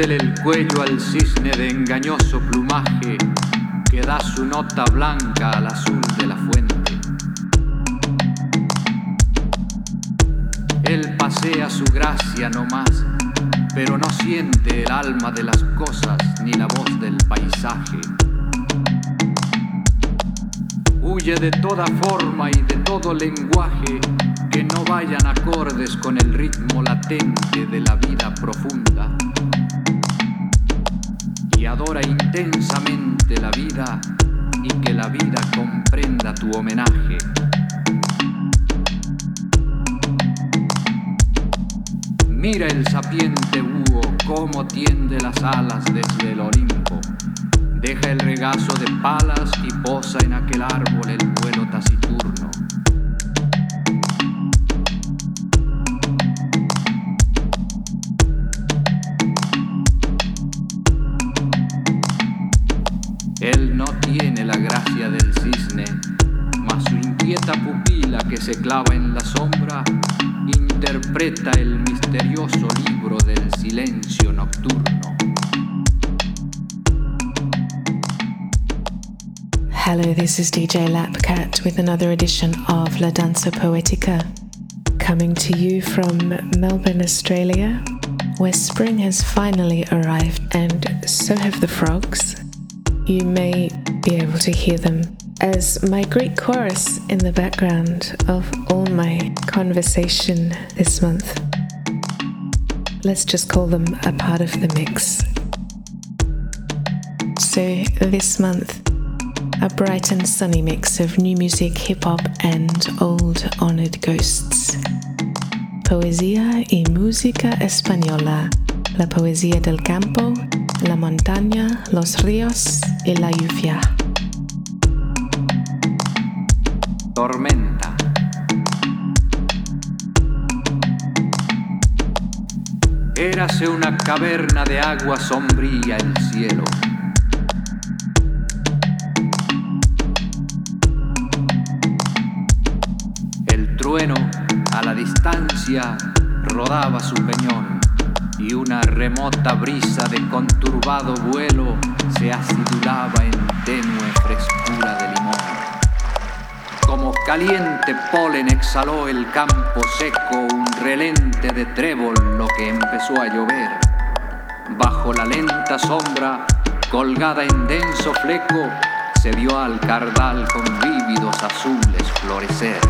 El cuello al cisne de engañoso plumaje que da su nota blanca al azul de la fuente. Él pasea su gracia no más, pero no siente el alma de las cosas ni la voz del paisaje. Huye de toda forma y de todo lenguaje que no vayan acordes con el ritmo latente de la vida profunda intensamente la vida y que la vida comprenda tu homenaje. Mira el sapiente búho cómo tiende las alas desde el Olimpo. Deja el regazo de palas y posa en aquel árbol el vuelo taciturno. Se clava en la sombra interpreta el misterioso libro del silencio nocturno. Hello, this is DJ Lapcat with another edition of La Danza Poetica, coming to you from Melbourne, Australia, where spring has finally arrived and so have the frogs. You may be able to hear them as my Greek chorus in the background of all my conversation this month. Let's just call them a part of the mix. So, this month, a bright and sunny mix of new music, hip hop, and old honored ghosts. Poesía y música española, la poesía del campo, la montaña, los ríos y la lluvia. Tormenta. Érase una caverna de agua sombría el cielo. El trueno a la distancia rodaba su peñón y una remota brisa de conturbado vuelo se acidulaba en tenue frescura de limón. Caliente polen exhaló el campo seco un relente de trébol lo que empezó a llover. Bajo la lenta sombra, colgada en denso fleco, se vio al cardal con vívidos azules florecer.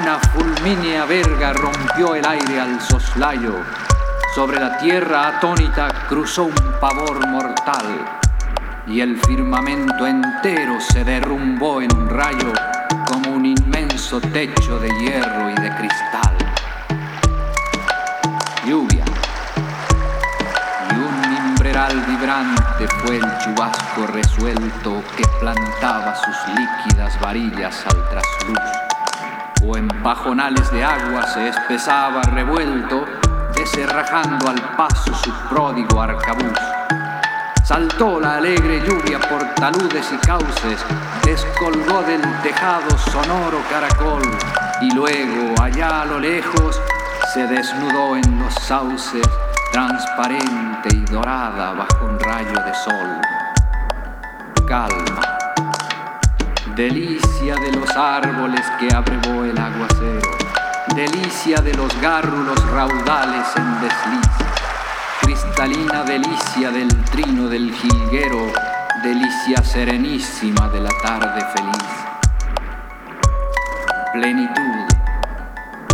Una fulmínea verga rompió el aire al soslayo. Sobre la tierra atónita cruzó un pavor mortal y el firmamento entero se derrumbó en un rayo techo de hierro y de cristal. Lluvia y un mimbreral vibrante fue el chubasco resuelto que plantaba sus líquidas varillas al trasluz, o en pajonales de agua se espesaba revuelto, deserrajando al paso su pródigo arcabuz. Saltó la alegre lluvia por taludes y cauces, descolgó del tejado sonoro caracol y luego, allá a lo lejos, se desnudó en los sauces, transparente y dorada bajo un rayo de sol. Calma, delicia de los árboles que abrevó el aguacero, delicia de los gárrulos raudales en desliz cristalina delicia del trino del jilguero, delicia serenísima de la tarde feliz. Plenitud.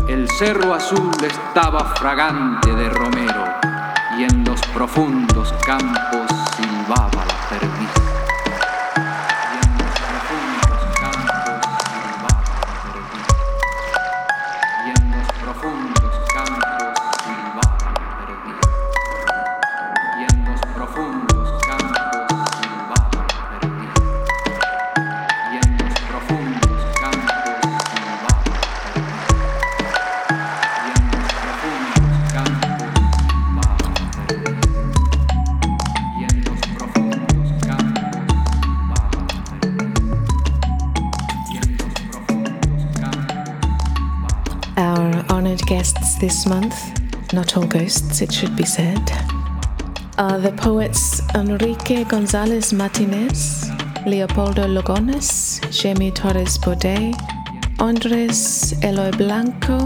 El cerro azul estaba fragante de romero y en los profundos campos silbaba la perdiz. It should be said, are the poets Enrique Gonzalez Martinez, Leopoldo Lugones, Jamie Torres Bode, Andres Eloy Blanco,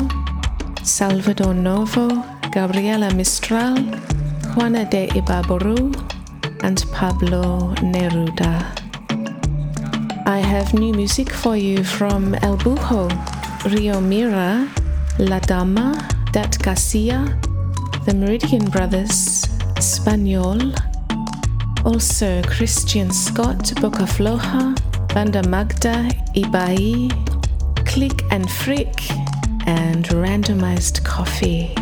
Salvador Novo, Gabriela Mistral, Juana de Ibarboru, and Pablo Neruda. I have new music for you from El Bujo, Rio Mira, La Dama, Dat Garcia, the Meridian Brothers, Spaniol, also Christian Scott, Boca Floja, Banda Magda, Ibai, Click and Frick, and Randomized Coffee.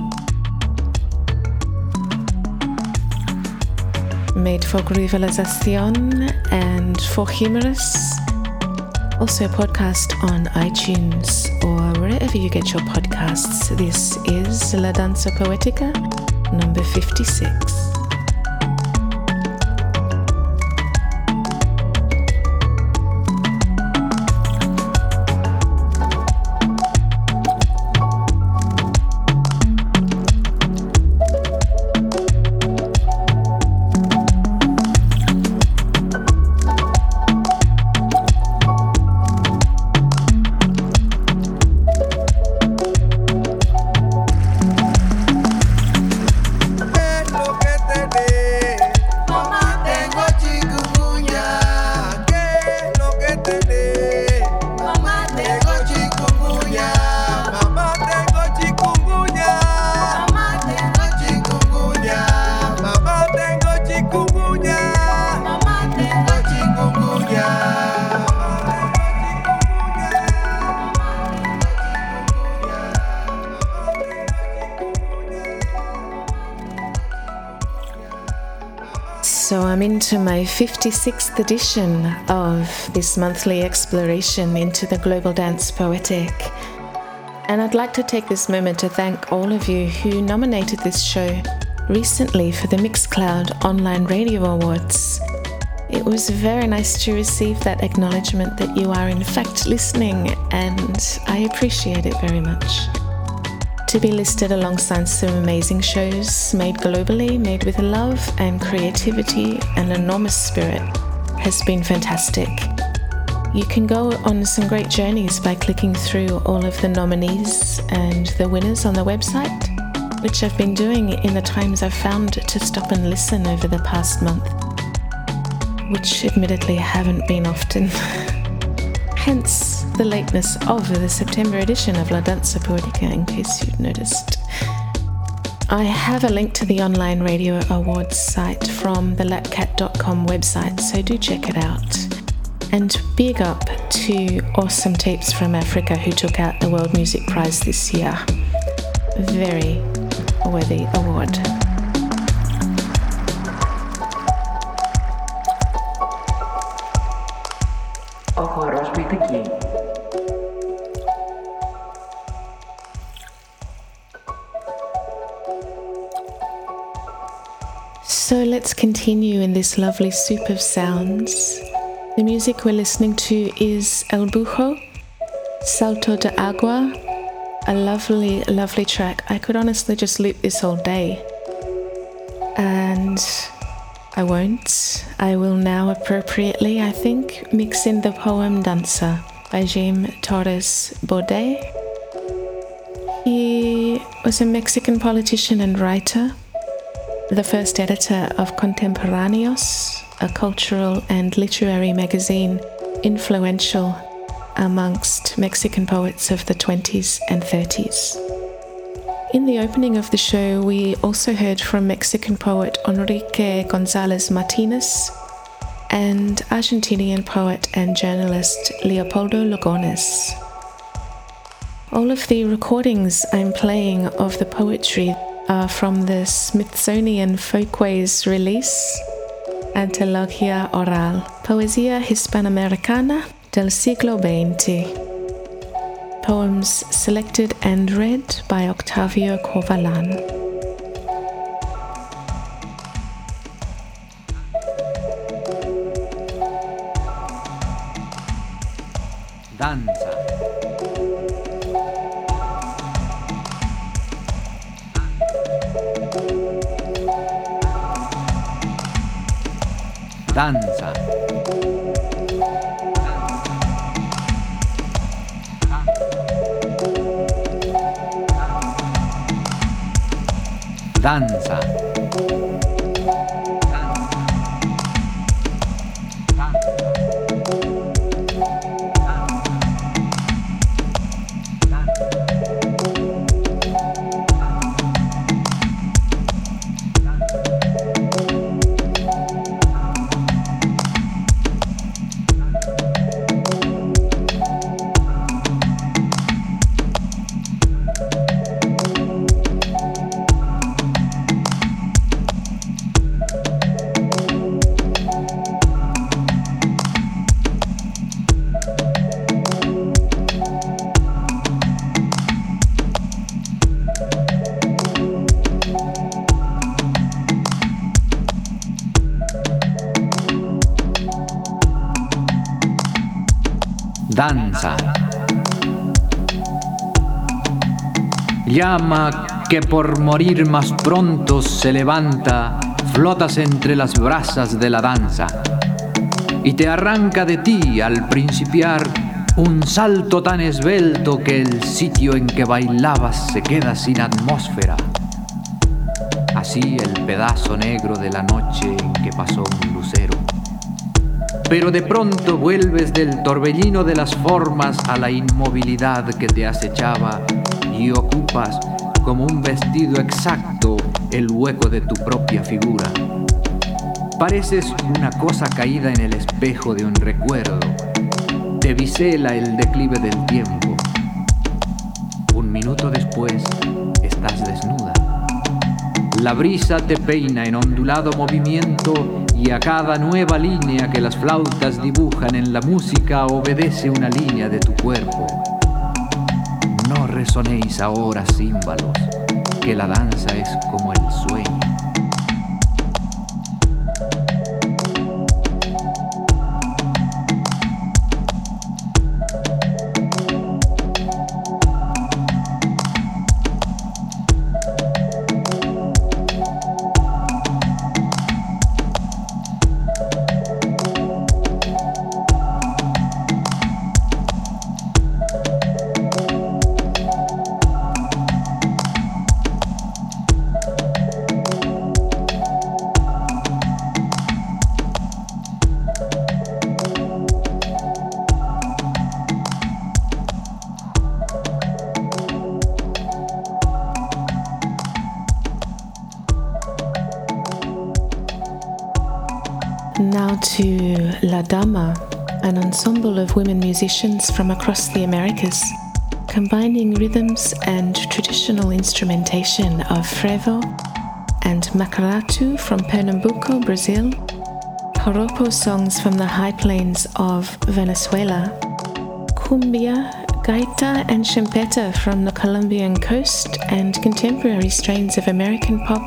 Made for Grivalizacion and for Humorous also a podcast on iTunes or wherever you get your podcasts. This is La Danza Poetica number 56. To my 56th edition of this monthly exploration into the global dance poetic. And I'd like to take this moment to thank all of you who nominated this show recently for the Mixcloud Online Radio Awards. It was very nice to receive that acknowledgement that you are in fact listening, and I appreciate it very much to be listed alongside some amazing shows made globally, made with love and creativity and enormous spirit has been fantastic. You can go on some great journeys by clicking through all of the nominees and the winners on the website, which I've been doing in the times I've found to stop and listen over the past month, which admittedly haven't been often. Hence the lateness of the September edition of La Danza Poetica, in case you'd noticed. I have a link to the online radio awards site from the lapcat.com website, so do check it out. And big up to Awesome Tapes from Africa who took out the World Music Prize this year. Very worthy award. Continue in this lovely soup of sounds. The music we're listening to is El Bujo, Salto de Agua, a lovely, lovely track. I could honestly just loop this all day. And I won't. I will now appropriately, I think, mix in the poem Danza by Jaime Torres Bode. He was a Mexican politician and writer the first editor of Contemporaneos, a cultural and literary magazine influential amongst Mexican poets of the 20s and 30s. In the opening of the show, we also heard from Mexican poet Enrique Gonzalez Martinez and Argentinian poet and journalist Leopoldo Lugones. All of the recordings I'm playing of the poetry uh, from the Smithsonian Folkways release, Antología Oral, Poesía Hispanoamericana del siglo XX. Poems selected and read by Octavio Corvalan. Danza. Danza. Danza. Llama que por morir más pronto se levanta, flotas entre las brasas de la danza y te arranca de ti al principiar un salto tan esbelto que el sitio en que bailabas se queda sin atmósfera. Así el pedazo negro de la noche en que pasó un lucero pero de pronto vuelves del torbellino de las formas a la inmovilidad que te acechaba y ocupas como un vestido exacto el hueco de tu propia figura. Pareces una cosa caída en el espejo de un recuerdo. Te bisela el declive del tiempo. Un minuto después estás desnuda. La brisa te peina en ondulado movimiento y a cada nueva línea que las flautas dibujan en la música obedece una línea de tu cuerpo. No resonéis ahora címbalos, que la danza es como el sueño. Musicians from across the Americas, combining rhythms and traditional instrumentation of frevo and macaratu from Pernambuco, Brazil, joropo songs from the high plains of Venezuela, cumbia, gaita, and champeta from the Colombian coast, and contemporary strains of American pop,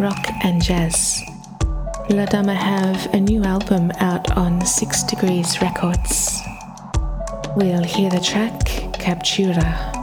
rock, and jazz. La Dama have a new album out on Six Degrees Records. We'll hear the track Captura.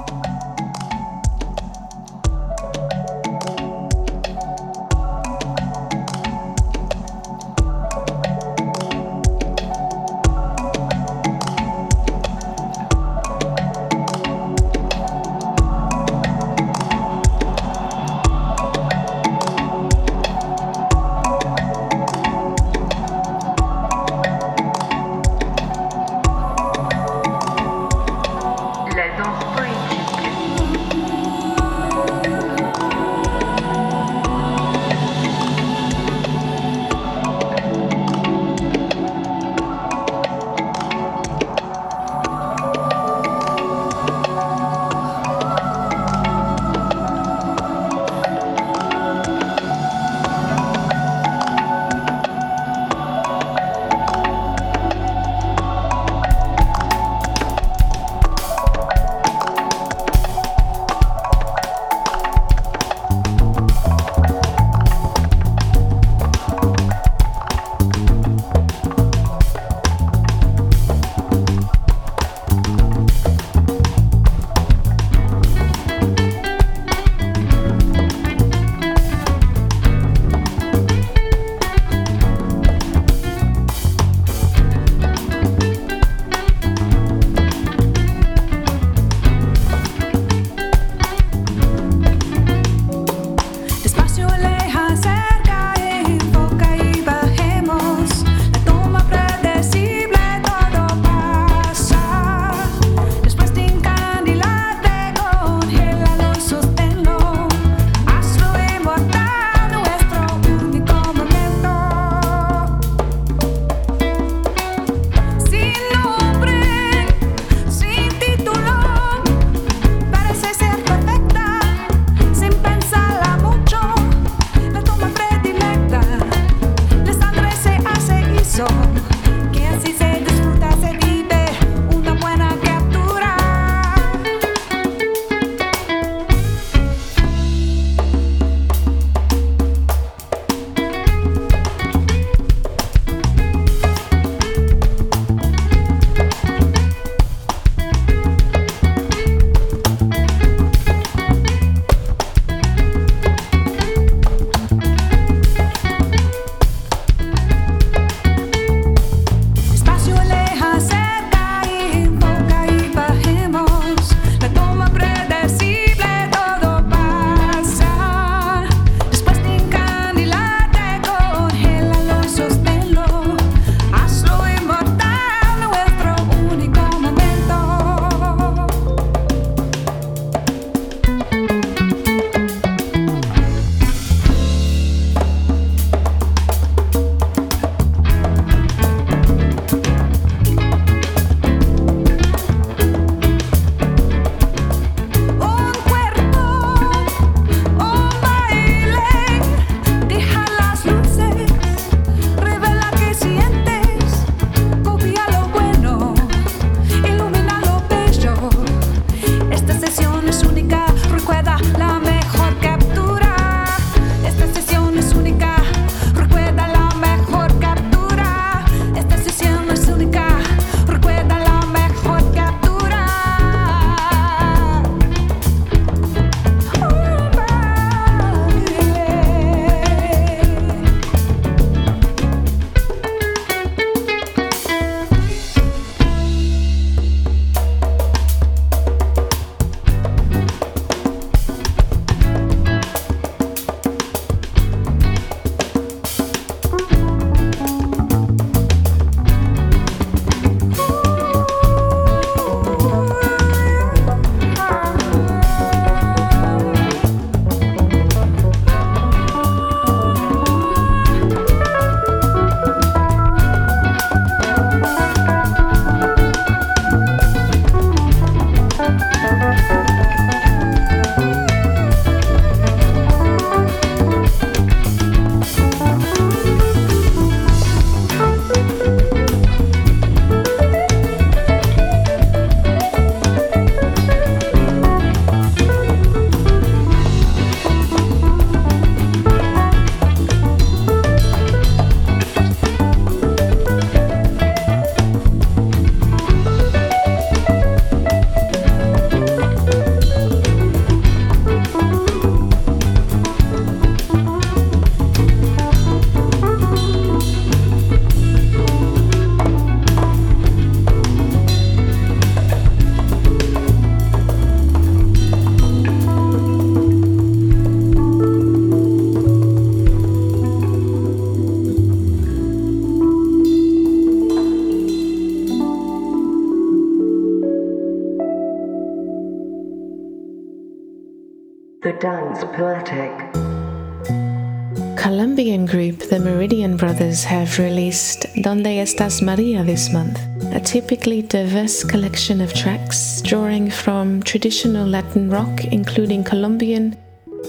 Brothers have released Donde Estás Maria this month, a typically diverse collection of tracks drawing from traditional Latin rock, including Colombian,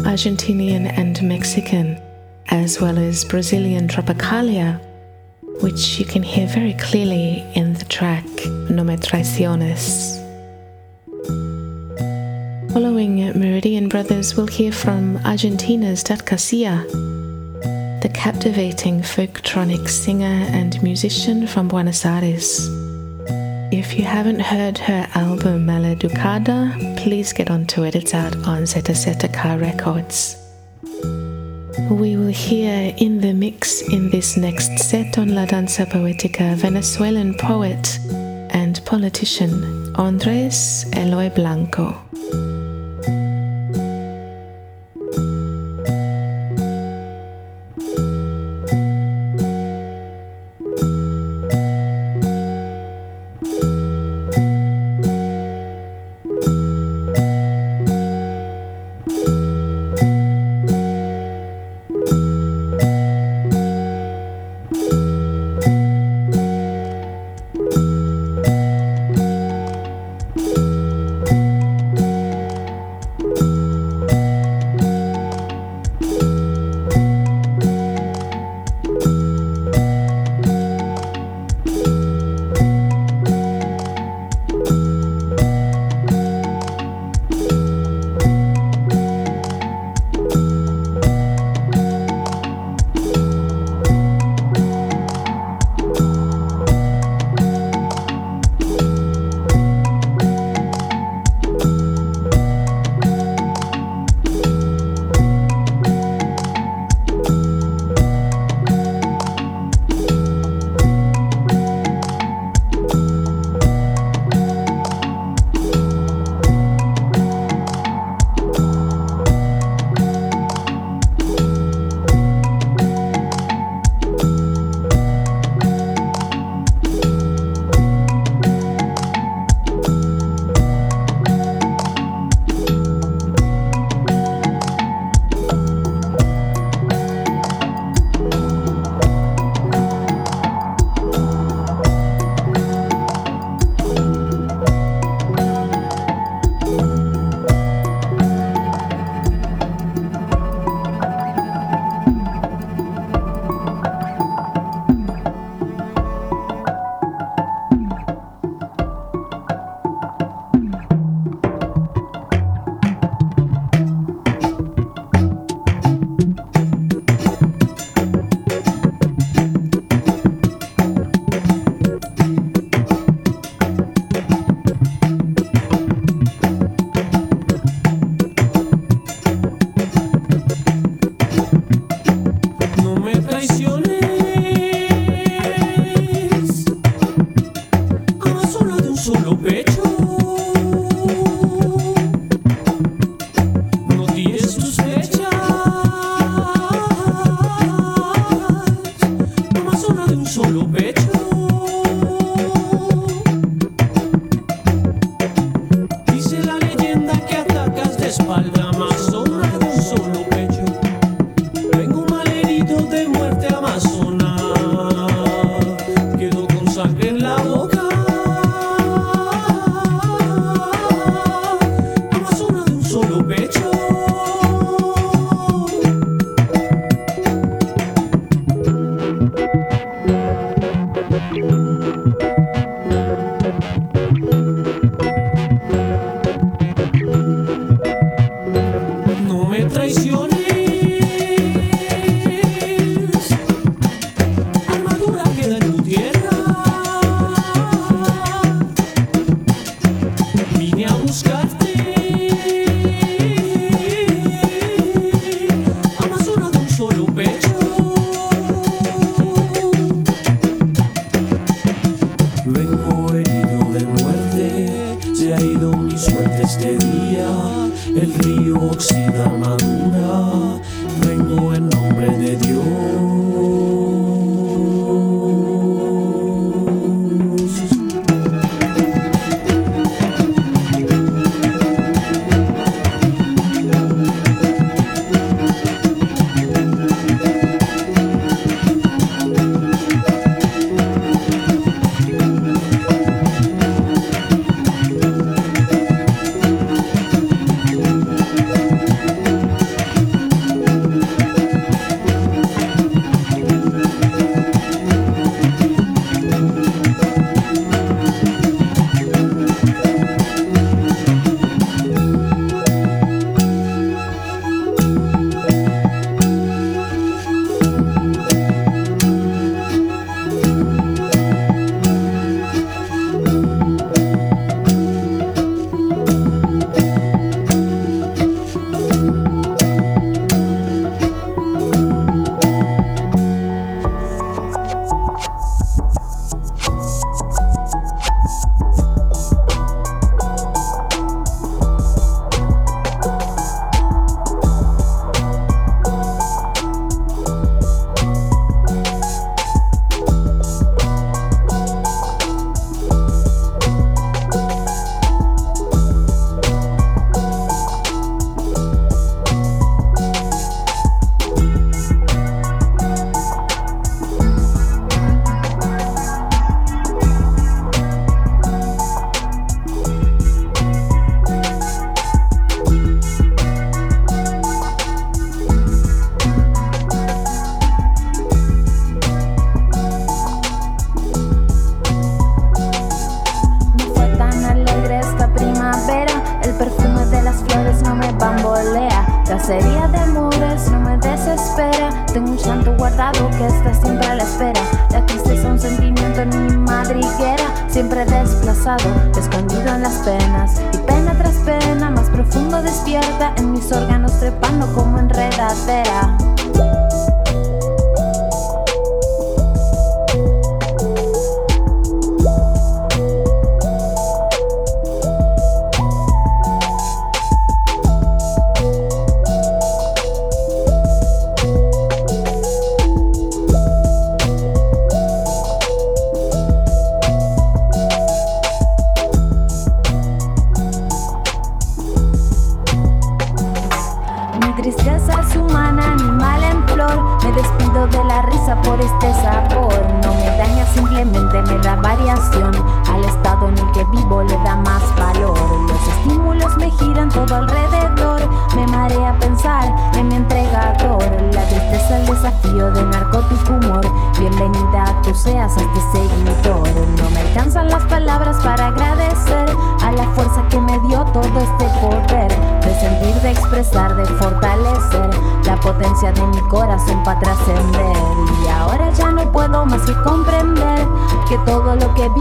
Argentinian, and Mexican, as well as Brazilian tropicalia, which you can hear very clearly in the track No Me Traiciones. Following Meridian Brothers, we'll hear from Argentina's Dat Casia, the captivating folktronic singer and musician from Buenos Aires. If you haven't heard her album Maleducada, please get onto it. It's out on ZZK Records. We will hear in the mix in this next set on La Danza Poetica Venezuelan poet and politician Andres Eloy Blanco.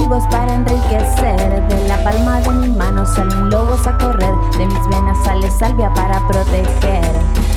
para enriquecer. De la palma de mi mano salen lobos a correr, de mis venas sale salvia para proteger.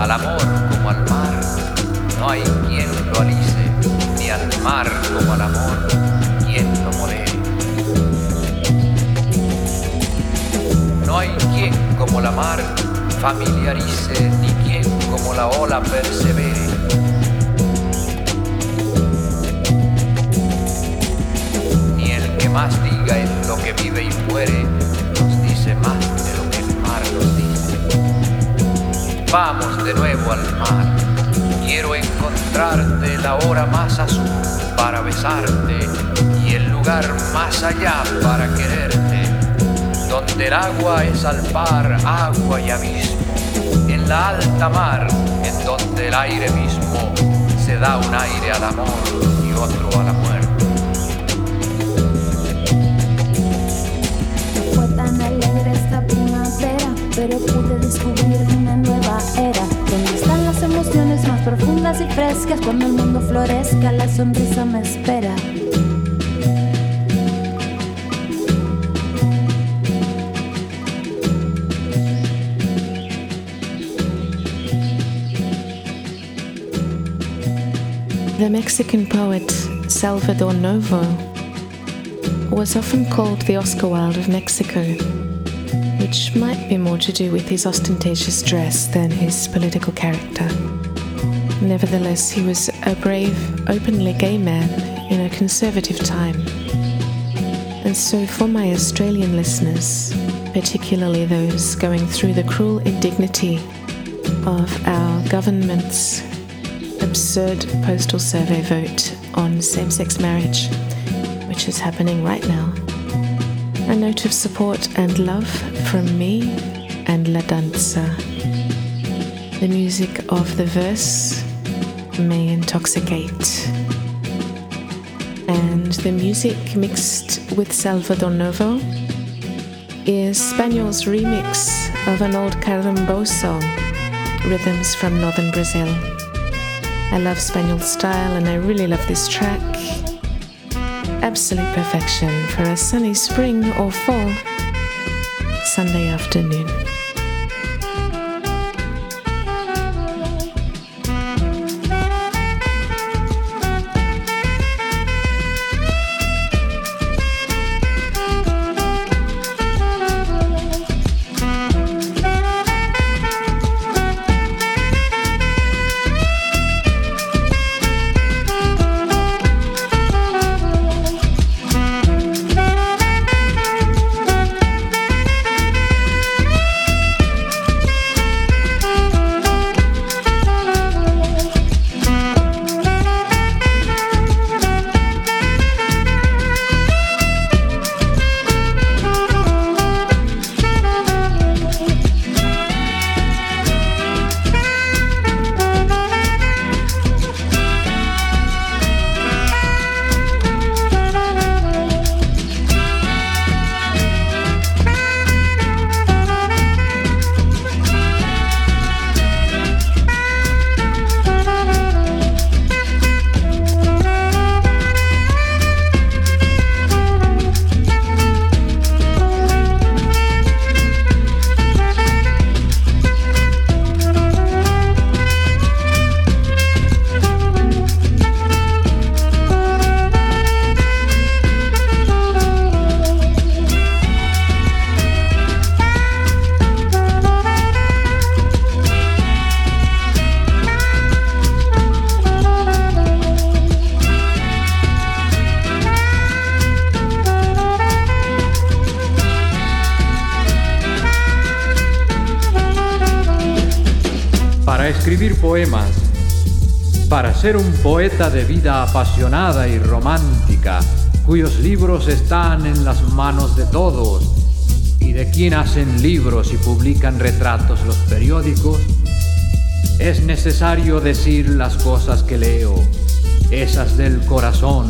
al amor como al mar. No hay quien lo alise, ni al mar como al amor, quien lo modere. No hay quien como la mar familiarice, ni quien como la ola persevere. Ni el que más diga en lo que vive y muere, nos dice más de Vamos de nuevo al mar. Quiero encontrarte la hora más azul para besarte y el lugar más allá para quererte. Donde el agua es al par, agua y abismo. En la alta mar, en donde el aire mismo se da un aire al amor y otro a la muerte. pero pude descubrir una nueva era. Donde están las emociones más profundas y frescas, cuando el mundo florezca, la sonrisa me espera. The Mexican poet Salvador Novo was often called the Oscar Wilde of Mexico which might be more to do with his ostentatious dress than his political character. Nevertheless, he was a brave, openly gay man in a conservative time. And so, for my Australian listeners, particularly those going through the cruel indignity of our government's absurd postal survey vote on same sex marriage, which is happening right now. A note of support and love from me and La Danza. The music of the verse may intoxicate. And the music mixed with Salvador Novo is Spaniel's remix of an old Carambo song, Rhythms from Northern Brazil. I love Spaniel style and I really love this track. Absolute perfection for a sunny spring or fall Sunday afternoon. Ser un poeta de vida apasionada y romántica, cuyos libros están en las manos de todos y de quien hacen libros y publican retratos los periódicos, es necesario decir las cosas que leo, esas del corazón,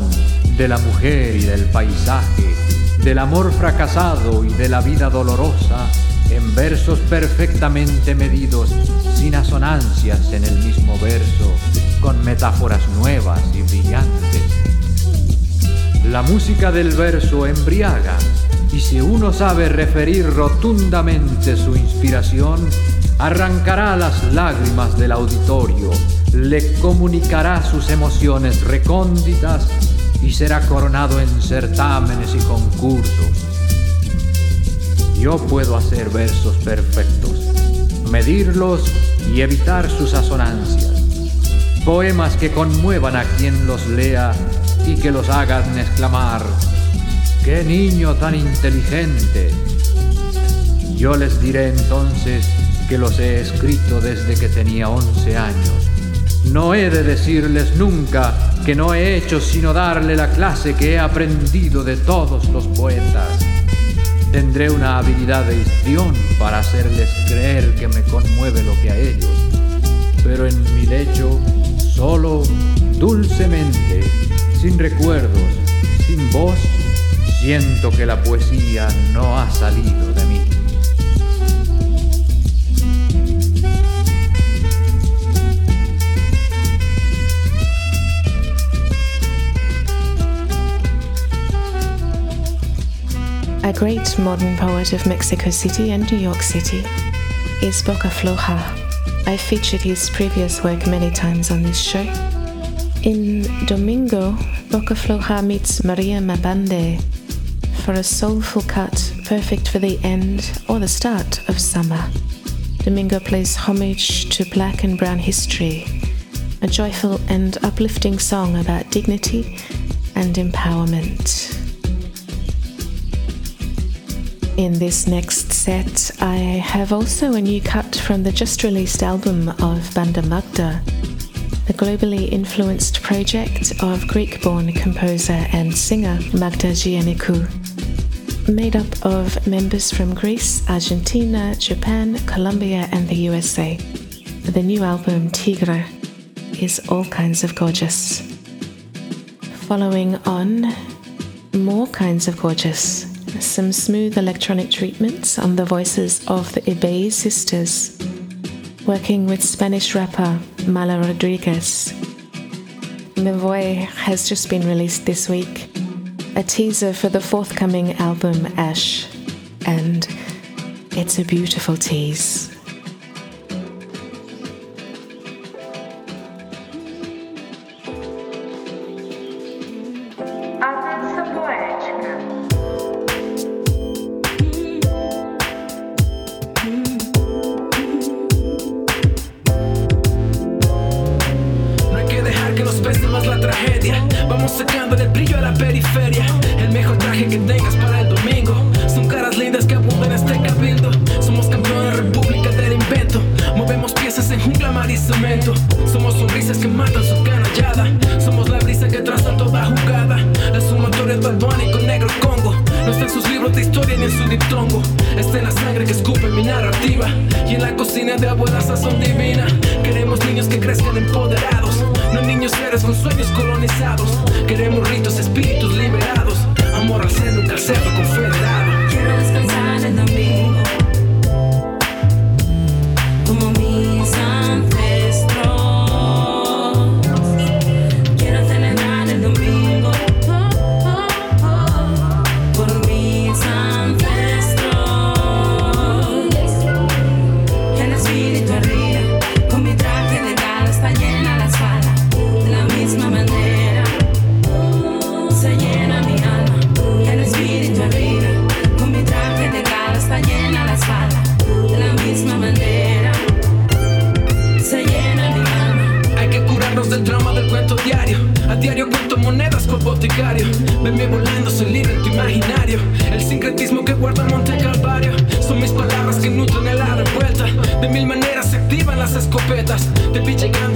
de la mujer y del paisaje, del amor fracasado y de la vida dolorosa, en versos perfectamente medidos, sin asonancias en el mismo verso, con metáforas nuevas y brillantes. La música del verso embriaga y si uno sabe referir rotundamente su inspiración, arrancará las lágrimas del auditorio, le comunicará sus emociones recónditas y será coronado en certámenes y concursos. Yo puedo hacer versos perfectos, medirlos y evitar sus asonancias poemas que conmuevan a quien los lea y que los hagan exclamar, ¡qué niño tan inteligente! Yo les diré entonces que los he escrito desde que tenía 11 años. No he de decirles nunca que no he hecho sino darle la clase que he aprendido de todos los poetas. Tendré una habilidad de histrión para hacerles creer que me conmueve lo que a ellos, pero en mi lecho solo, dulcemente, sin recuerdos, sin voz, siento que la poesía no ha salido de mí. A great modern poet of Mexico City and New York City is Boca Floja. I've featured his previous work many times on this show. In Domingo, Boca Floja meets Maria Mabande for a soulful cut perfect for the end or the start of summer. Domingo plays homage to black and brown history, a joyful and uplifting song about dignity and empowerment. In this next set, I have also a new cut from the just released album of Banda Magda, the globally influenced project of Greek born composer and singer Magda Giannikou. Made up of members from Greece, Argentina, Japan, Colombia, and the USA. The new album, Tigre, is all kinds of gorgeous. Following on, more kinds of gorgeous some smooth electronic treatments on the voices of the Ibey sisters, working with Spanish rapper Mala Rodriguez. Voy has just been released this week, a teaser for the forthcoming album Ash, and it's a beautiful tease.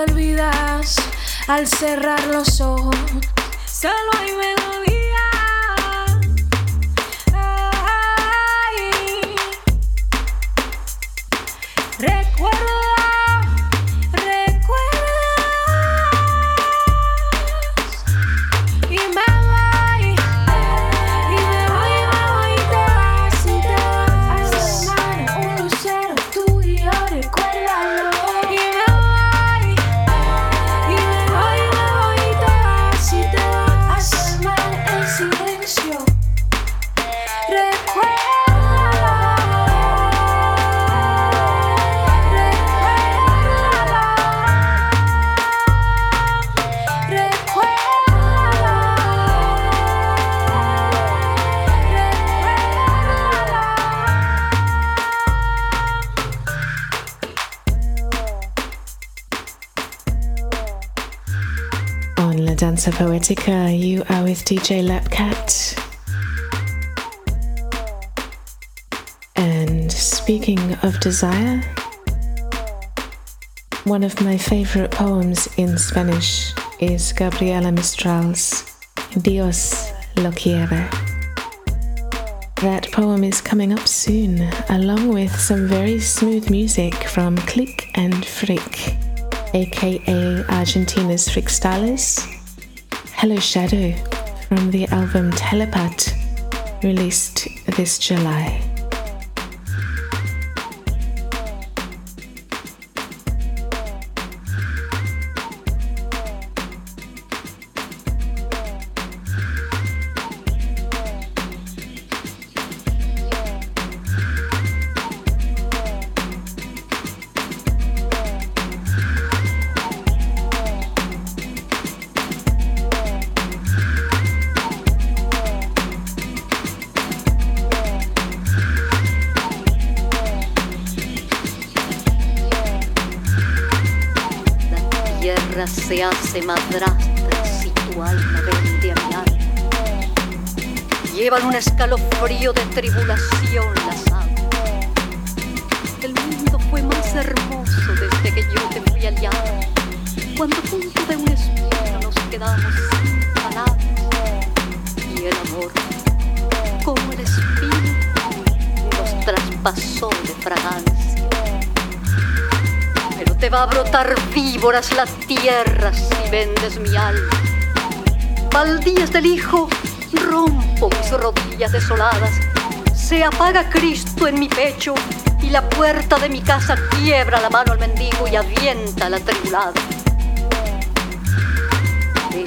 olvidas al cerrar los ojos. Solo hay melodía. Danza Poetica. You are with DJ Lapcat. And speaking of desire, one of my favorite poems in Spanish is Gabriela Mistral's Dios lo quiere. That poem is coming up soon, along with some very smooth music from Click and Frick, aka Argentina's Frickstylers Hello Shadow from the album Telepath, released this July. Llevan un escalofrío de tribulación las aguas. El mundo fue más hermoso desde que yo te fui aliado. Cuando junto de un espino nos quedamos sin palabras. Y el amor, como el espino, nos traspasó de fragancia te va a brotar víboras la tierra si vendes mi alma. Baldías del hijo, rompo mis rodillas desoladas. Se apaga Cristo en mi pecho y la puerta de mi casa quiebra la mano al mendigo y avienta la tribulada.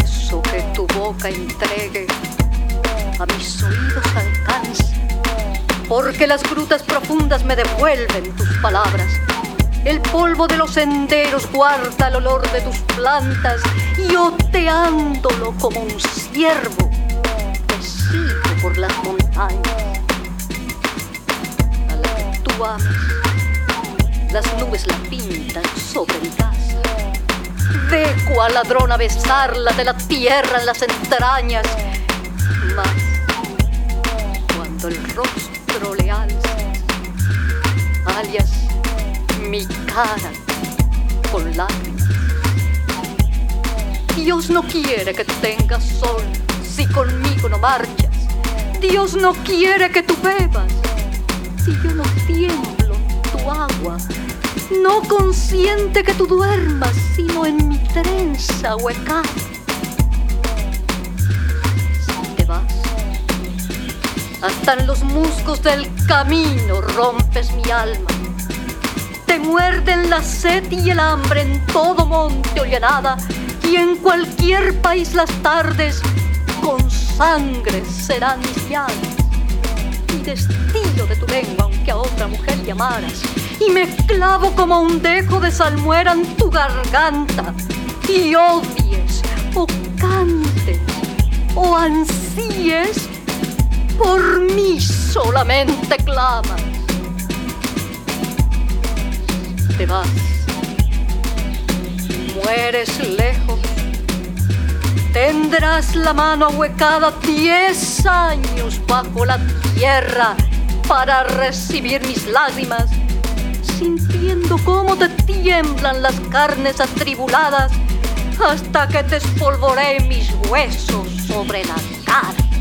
Eso que tu boca entregue a mis oídos alcance, porque las grutas profundas me devuelven tus palabras El polvo de los senderos guarda el olor de tus plantas y oteándolo como un ciervo por las montañas. A la que tú amas, las nubes la pintan sobre mi casa. Ve cual ladrón a besarla de la tierra en las entrañas. Mas cuando el rostro le alza, alias mi cara con lágrimas. Dios no quiere que tengas sol si conmigo no marchas. Dios no quiere que tú bebas si yo no tiemblo tu agua. No consiente que tú duermas sino en mi trenza hueca. Te vas, hasta en los musgos del camino rompes mi alma te muerden la sed y el hambre en todo monte o llanada, y en cualquier país las tardes con sangre serán mis llagas. Y destino de tu lengua, aunque a otra mujer llamaras, y me clavo como un dejo de salmuera en tu garganta, y odies, o cantes, o ansíes, por mí solamente clamas te vas. Mueres lejos. Tendrás la mano ahuecada diez años bajo la tierra para recibir mis lágrimas, sintiendo cómo te tiemblan las carnes atribuladas hasta que te espolvoré mis huesos sobre la cara.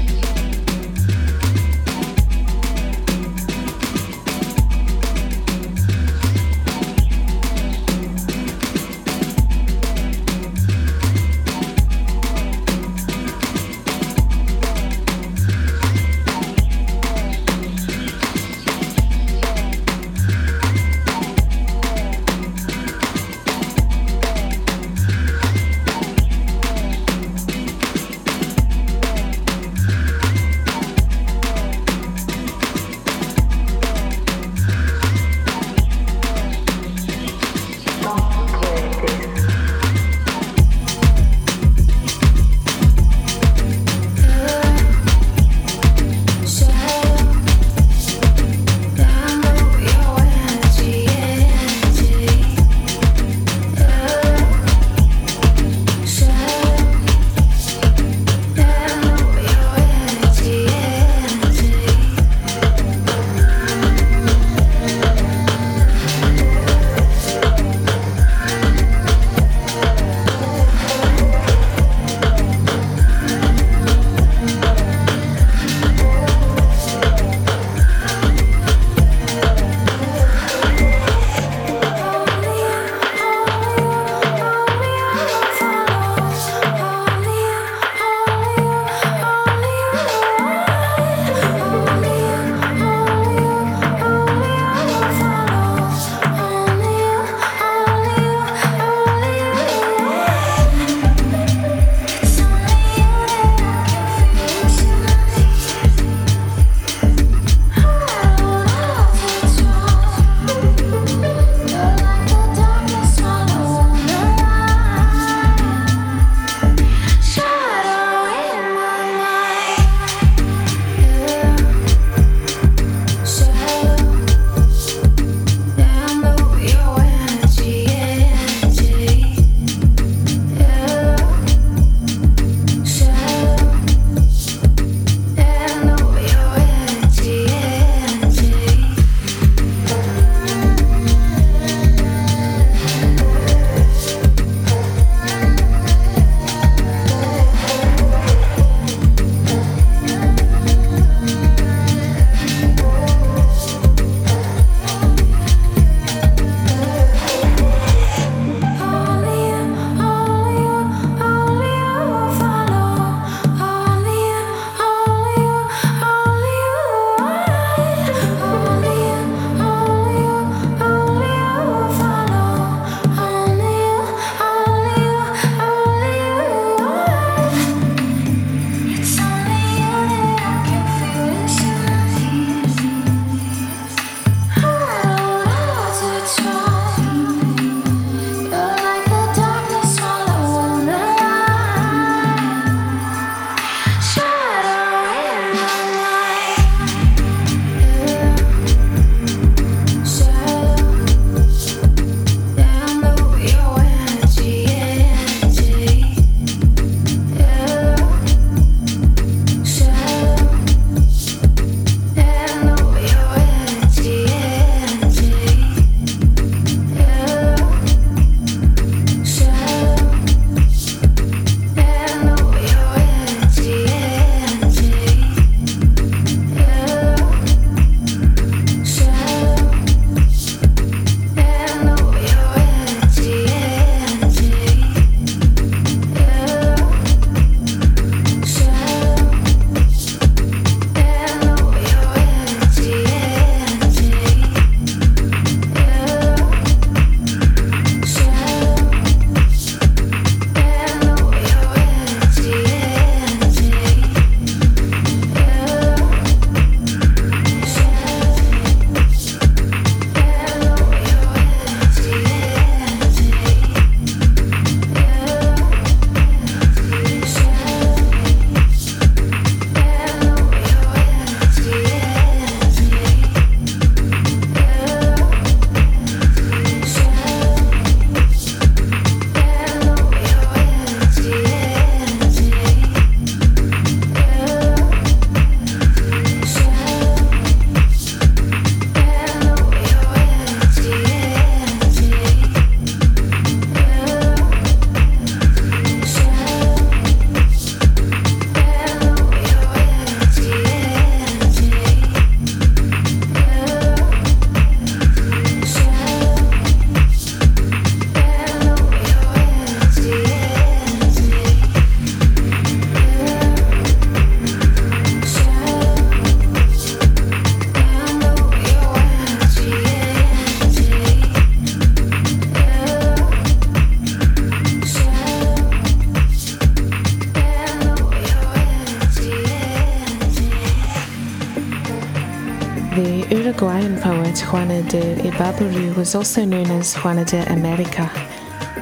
Was also known as Juana de America,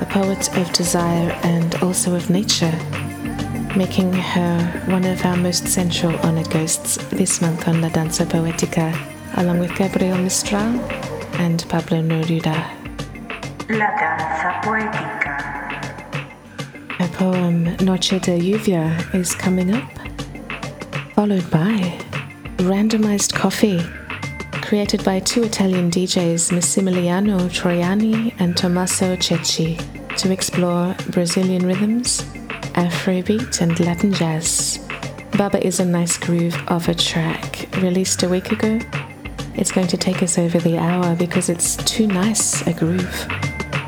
a poet of desire and also of nature, making her one of our most central honor ghosts this month on La Danza Poetica, along with Gabriel Mistral and Pablo Neruda. La Danza Poetica. Her poem Noche de Lluvia is coming up, followed by Randomized Coffee created by two Italian DJs, Massimiliano Troiani and Tommaso Cecchi, to explore Brazilian rhythms, Afrobeat, and Latin jazz. Baba is a nice groove of a track released a week ago. It's going to take us over the hour because it's too nice a groove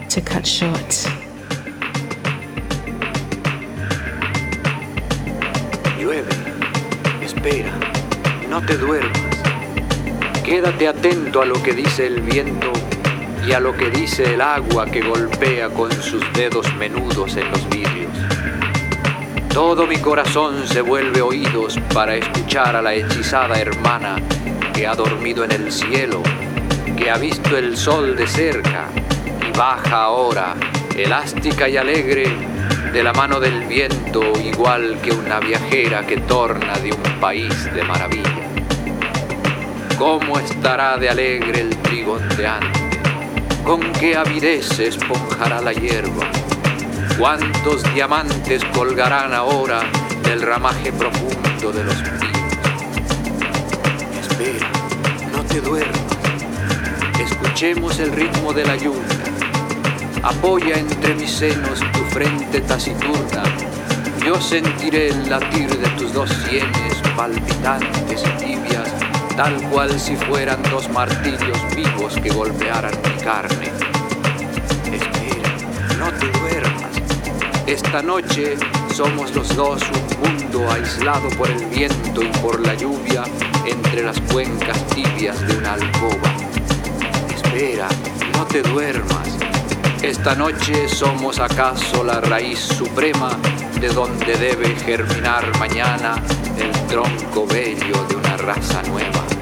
to cut short. Llueve, espera, no te duermas. Quédate atento a lo que dice el viento y a lo que dice el agua que golpea con sus dedos menudos en los vidrios. Todo mi corazón se vuelve oídos para escuchar a la hechizada hermana que ha dormido en el cielo, que ha visto el sol de cerca y baja ahora, elástica y alegre, de la mano del viento, igual que una viajera que torna de un país de maravilla. ¿Cómo estará de alegre el trigo ondeante? ¿Con qué avidez esponjará la hierba? ¿Cuántos diamantes colgarán ahora del ramaje profundo de los pinos? Espera, no te duermas. Escuchemos el ritmo de la lluvia. Apoya entre mis senos tu frente taciturna. Yo sentiré el latir de tus dos sienes palpitantes y tibias tal cual si fueran dos martillos vivos que golpearan mi carne. Espera, no te duermas. Esta noche somos los dos un mundo aislado por el viento y por la lluvia entre las cuencas tibias de una alcoba. Espera, no te duermas. Esta noche somos acaso la raíz suprema de donde debe germinar mañana el tronco bello de una raza nueva.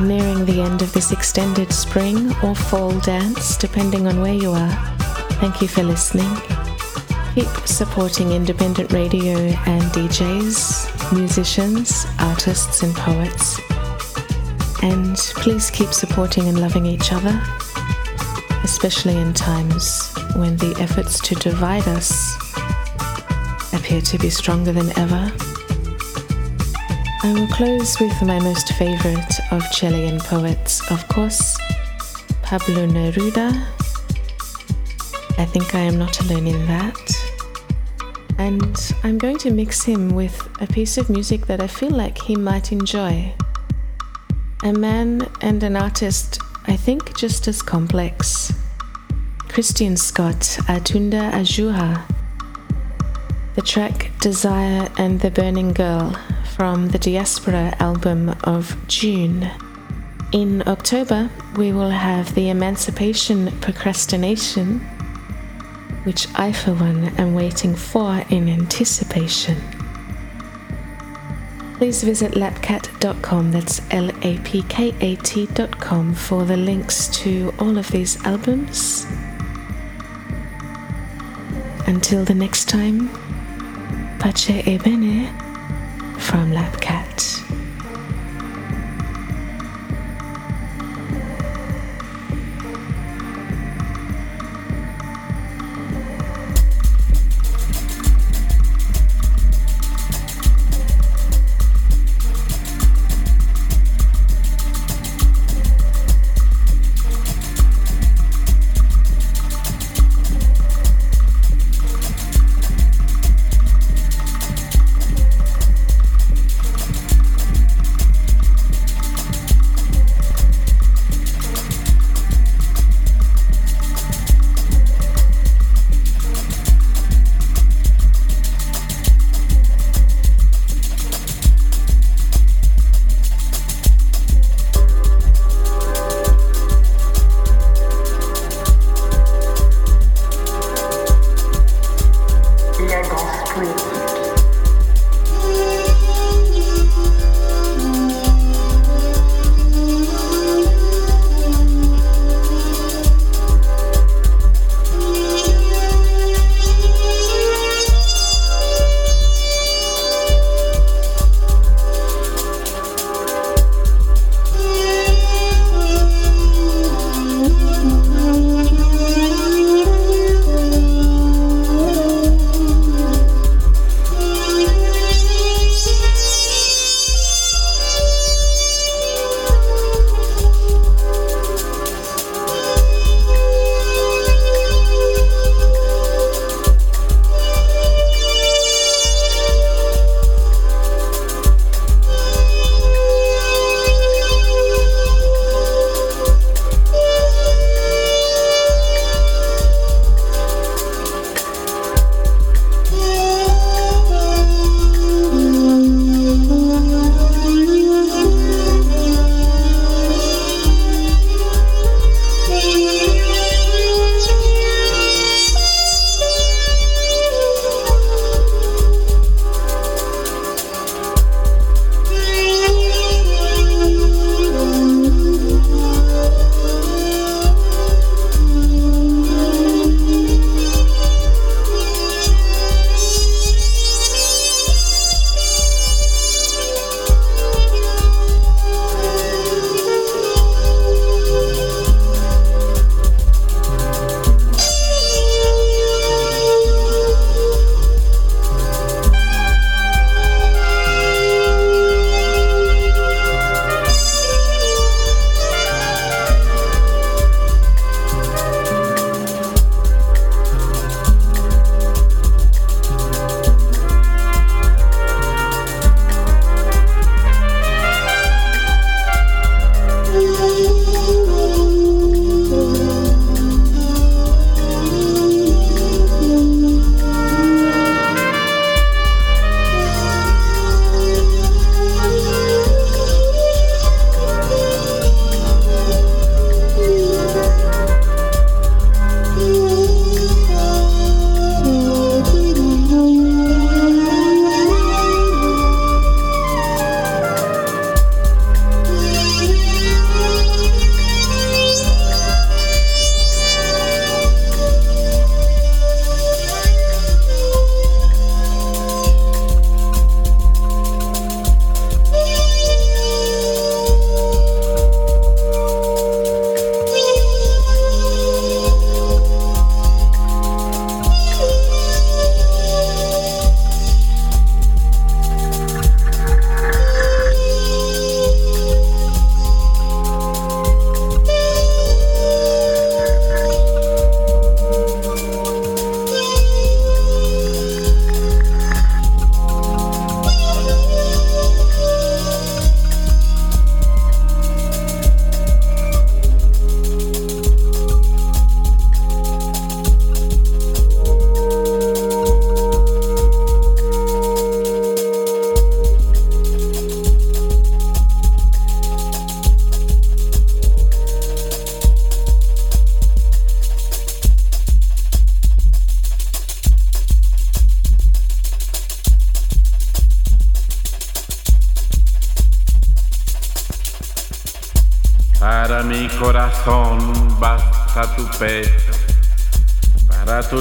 Nearing the end of this extended spring or fall dance, depending on where you are, thank you for listening. Keep supporting independent radio and DJs, musicians, artists, and poets. And please keep supporting and loving each other, especially in times when the efforts to divide us appear to be stronger than ever. I will close with my most favorite of Chilean poets, of course, Pablo Neruda. I think I am not alone in that and I'm going to mix him with a piece of music that I feel like he might enjoy. A man and an artist, I think, just as complex. Christian Scott, Atunda Ajura. The track Desire and the Burning Girl from the Diaspora album of June. In October, we will have the Emancipation Procrastination which I, for one, am waiting for in anticipation. Please visit lapcat.com, that's L A P K A T.com, for the links to all of these albums. Until the next time, Pace e Bene from Lapkat. Para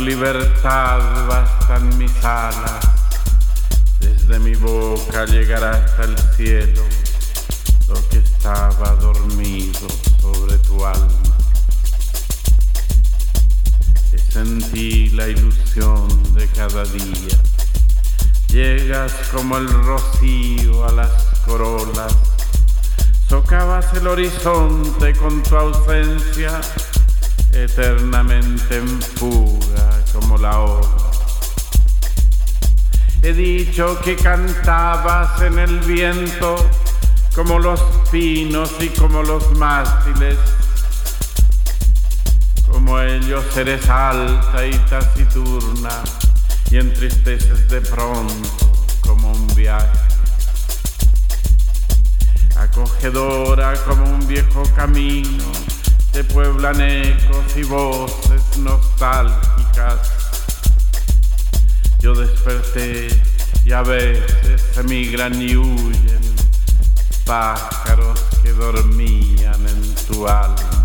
Oliver He dicho que cantabas en el viento como los pinos y como los mástiles como ellos eres alta y taciturna y entristeces de pronto como un viaje. Acogedora como un viejo camino, te pueblan ecos y voces nostálgicas. Yo desperté y a veces emigran y huyen pájaros que dormían en tu alma.